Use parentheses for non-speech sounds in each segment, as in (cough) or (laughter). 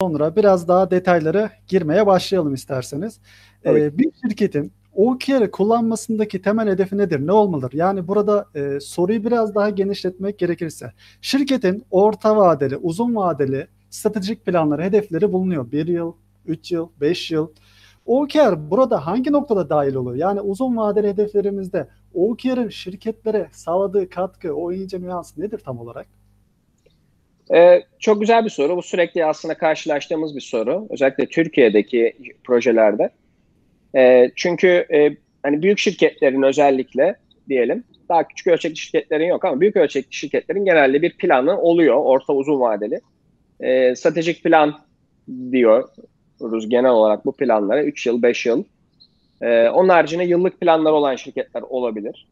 sonra biraz daha detaylara girmeye başlayalım isterseniz. Ee, bir şirketin OKR'ı kullanmasındaki temel hedefi nedir? Ne olmalıdır? Yani burada e, soruyu biraz daha genişletmek gerekirse şirketin orta vadeli, uzun vadeli stratejik planları, hedefleri bulunuyor. Bir yıl, üç yıl, beş yıl. OKR burada hangi noktada dahil oluyor? Yani uzun vadeli hedeflerimizde OKR'ın şirketlere sağladığı katkı, o ince nüans nedir tam olarak? Ee, çok güzel bir soru. Bu sürekli aslında karşılaştığımız bir soru. Özellikle Türkiye'deki projelerde. E, çünkü e, hani büyük şirketlerin özellikle diyelim daha küçük ölçekli şirketlerin yok ama büyük ölçekli şirketlerin genelde bir planı oluyor orta uzun vadeli. E, stratejik plan diyoruz genel olarak bu planlara 3 yıl 5 yıl. E, onun haricinde yıllık planlar olan şirketler olabilir.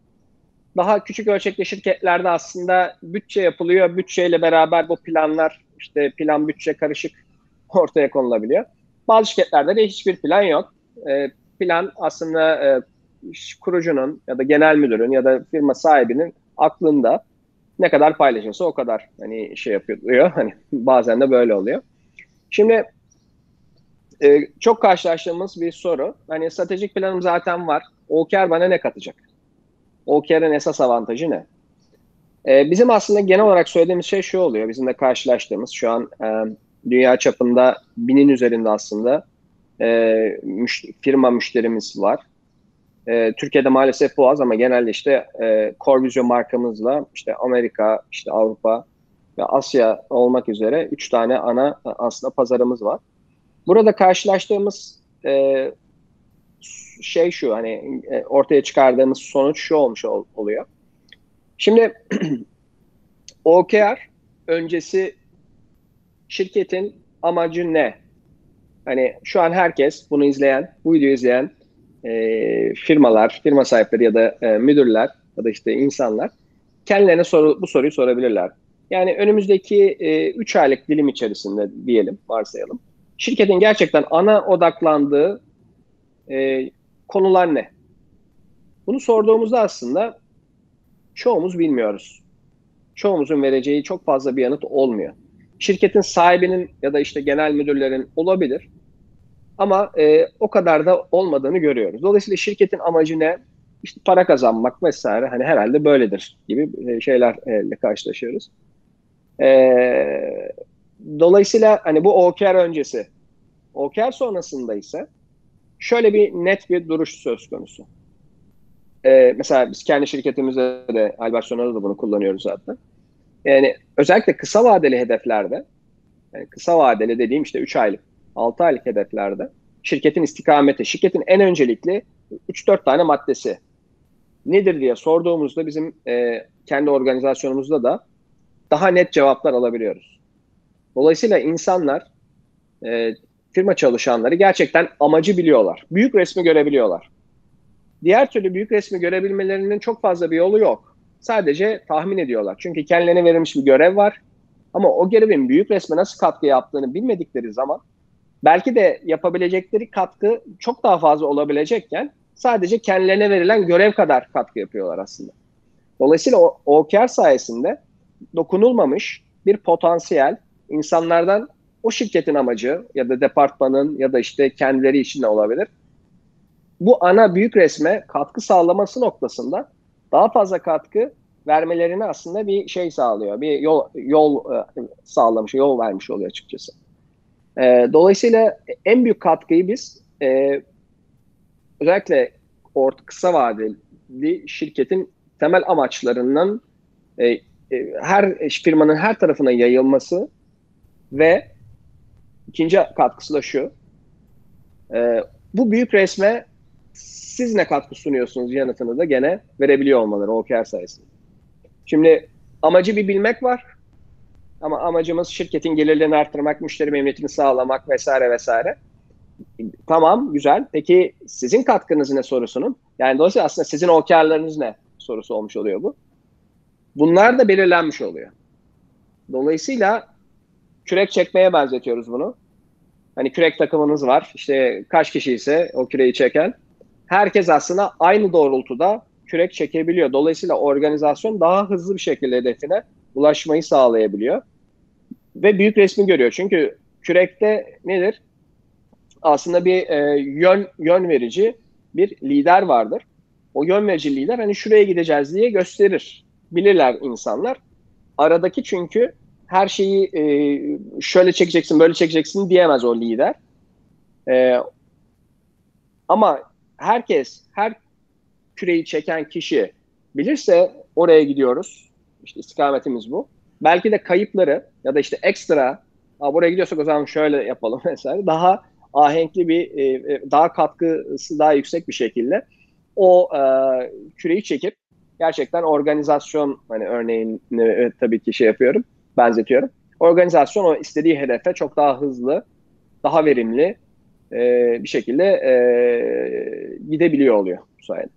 Daha küçük ölçekli şirketlerde aslında bütçe yapılıyor. Bütçeyle beraber bu planlar işte plan bütçe karışık (laughs) ortaya konulabiliyor. Bazı şirketlerde de hiçbir plan yok. E, plan aslında e, kurucunun ya da genel müdürün ya da firma sahibinin aklında ne kadar paylaşırsa o kadar hani şey yapıyor. Hani (laughs) bazen de böyle oluyor. Şimdi e, çok karşılaştığımız bir soru. Hani stratejik planım zaten var. OKR bana ne katacak? OKR'ın esas avantajı ne? E, bizim aslında genel olarak söylediğimiz şey şu oluyor. Bizim de karşılaştığımız şu an e, dünya çapında binin üzerinde aslında e, müş, firma müşterimiz var. E, Türkiye'de maalesef bu az ama genelde işte e, Core markamızla işte Amerika, işte Avrupa ve Asya olmak üzere üç tane ana aslında pazarımız var. Burada karşılaştığımız e, şey şu hani e, ortaya çıkardığımız sonuç şu olmuş ol, oluyor. Şimdi (clears throat) OKR öncesi şirketin amacı ne? Hani şu an herkes bunu izleyen, bu videoyu izleyen e, firmalar, firma sahipleri ya da e, müdürler ya da işte insanlar kendilerine soru, bu soruyu sorabilirler. Yani önümüzdeki 3 e, aylık dilim içerisinde diyelim, varsayalım. Şirketin gerçekten ana odaklandığı e, konular ne? Bunu sorduğumuzda aslında çoğumuz bilmiyoruz. Çoğumuzun vereceği çok fazla bir yanıt olmuyor. Şirketin sahibinin ya da işte genel müdürlerin olabilir. Ama e, o kadar da olmadığını görüyoruz. Dolayısıyla şirketin amacı ne? İşte para kazanmak vesaire. Hani herhalde böyledir gibi e, şeylerle karşılaşıyoruz. E, dolayısıyla hani bu OKR öncesi. OKR sonrasında ise şöyle bir net bir duruş söz konusu. E, mesela biz kendi şirketimizde de Albertson'da da bunu kullanıyoruz zaten. Yani özellikle kısa vadeli hedeflerde, yani kısa vadeli dediğim işte 3 aylık 6 aylık hedeflerde şirketin istikameti, şirketin en öncelikli 3-4 tane maddesi nedir diye sorduğumuzda bizim e, kendi organizasyonumuzda da daha net cevaplar alabiliyoruz. Dolayısıyla insanlar, e, firma çalışanları gerçekten amacı biliyorlar. Büyük resmi görebiliyorlar. Diğer türlü büyük resmi görebilmelerinin çok fazla bir yolu yok. Sadece tahmin ediyorlar. Çünkü kendilerine verilmiş bir görev var. Ama o görevin büyük resme nasıl katkı yaptığını bilmedikleri zaman belki de yapabilecekleri katkı çok daha fazla olabilecekken sadece kendilerine verilen görev kadar katkı yapıyorlar aslında. Dolayısıyla o OKR sayesinde dokunulmamış bir potansiyel insanlardan o şirketin amacı ya da departmanın ya da işte kendileri için de olabilir. Bu ana büyük resme katkı sağlaması noktasında daha fazla katkı vermelerini aslında bir şey sağlıyor. Bir yol yol e, sağlamış, yol vermiş oluyor açıkçası. E, dolayısıyla en büyük katkıyı biz e, özellikle orta kısa vadeli şirketin temel amaçlarının her firmanın her tarafına yayılması ve ikinci katkısı da şu. E, bu büyük resme siz ne katkı sunuyorsunuz yanıtını da gene verebiliyor olmaları OKR sayesinde. Şimdi amacı bir bilmek var. Ama amacımız şirketin gelirlerini arttırmak, müşteri memnuniyetini sağlamak vesaire vesaire. Tamam, güzel. Peki sizin katkınız ne sorusunun? Yani dolayısıyla aslında sizin OKR'larınız ne sorusu olmuş oluyor bu. Bunlar da belirlenmiş oluyor. Dolayısıyla kürek çekmeye benzetiyoruz bunu. Hani kürek takımınız var. İşte kaç kişi ise o küreği çeken. Herkes aslında aynı doğrultuda kürek çekebiliyor. Dolayısıyla organizasyon daha hızlı bir şekilde hedefine ulaşmayı sağlayabiliyor. Ve büyük resmi görüyor. Çünkü kürekte nedir? Aslında bir e, yön yön verici bir lider vardır. O yön verici lider hani şuraya gideceğiz diye gösterir. Bilirler insanlar. Aradaki çünkü her şeyi e, şöyle çekeceksin, böyle çekeceksin diyemez o lider. E, ama herkes, her küreyi çeken kişi bilirse oraya gidiyoruz. İşte istikametimiz bu. Belki de kayıpları ya da işte ekstra buraya gidiyorsak o zaman şöyle yapalım (laughs) mesela daha ahenkli bir e, e, daha katkısı daha yüksek bir şekilde o e, küreyi çekip gerçekten organizasyon hani örneğin e, tabii ki şey yapıyorum benzetiyorum. Organizasyon o istediği hedefe çok daha hızlı, daha verimli e, bir şekilde e, gidebiliyor oluyor bu sayede.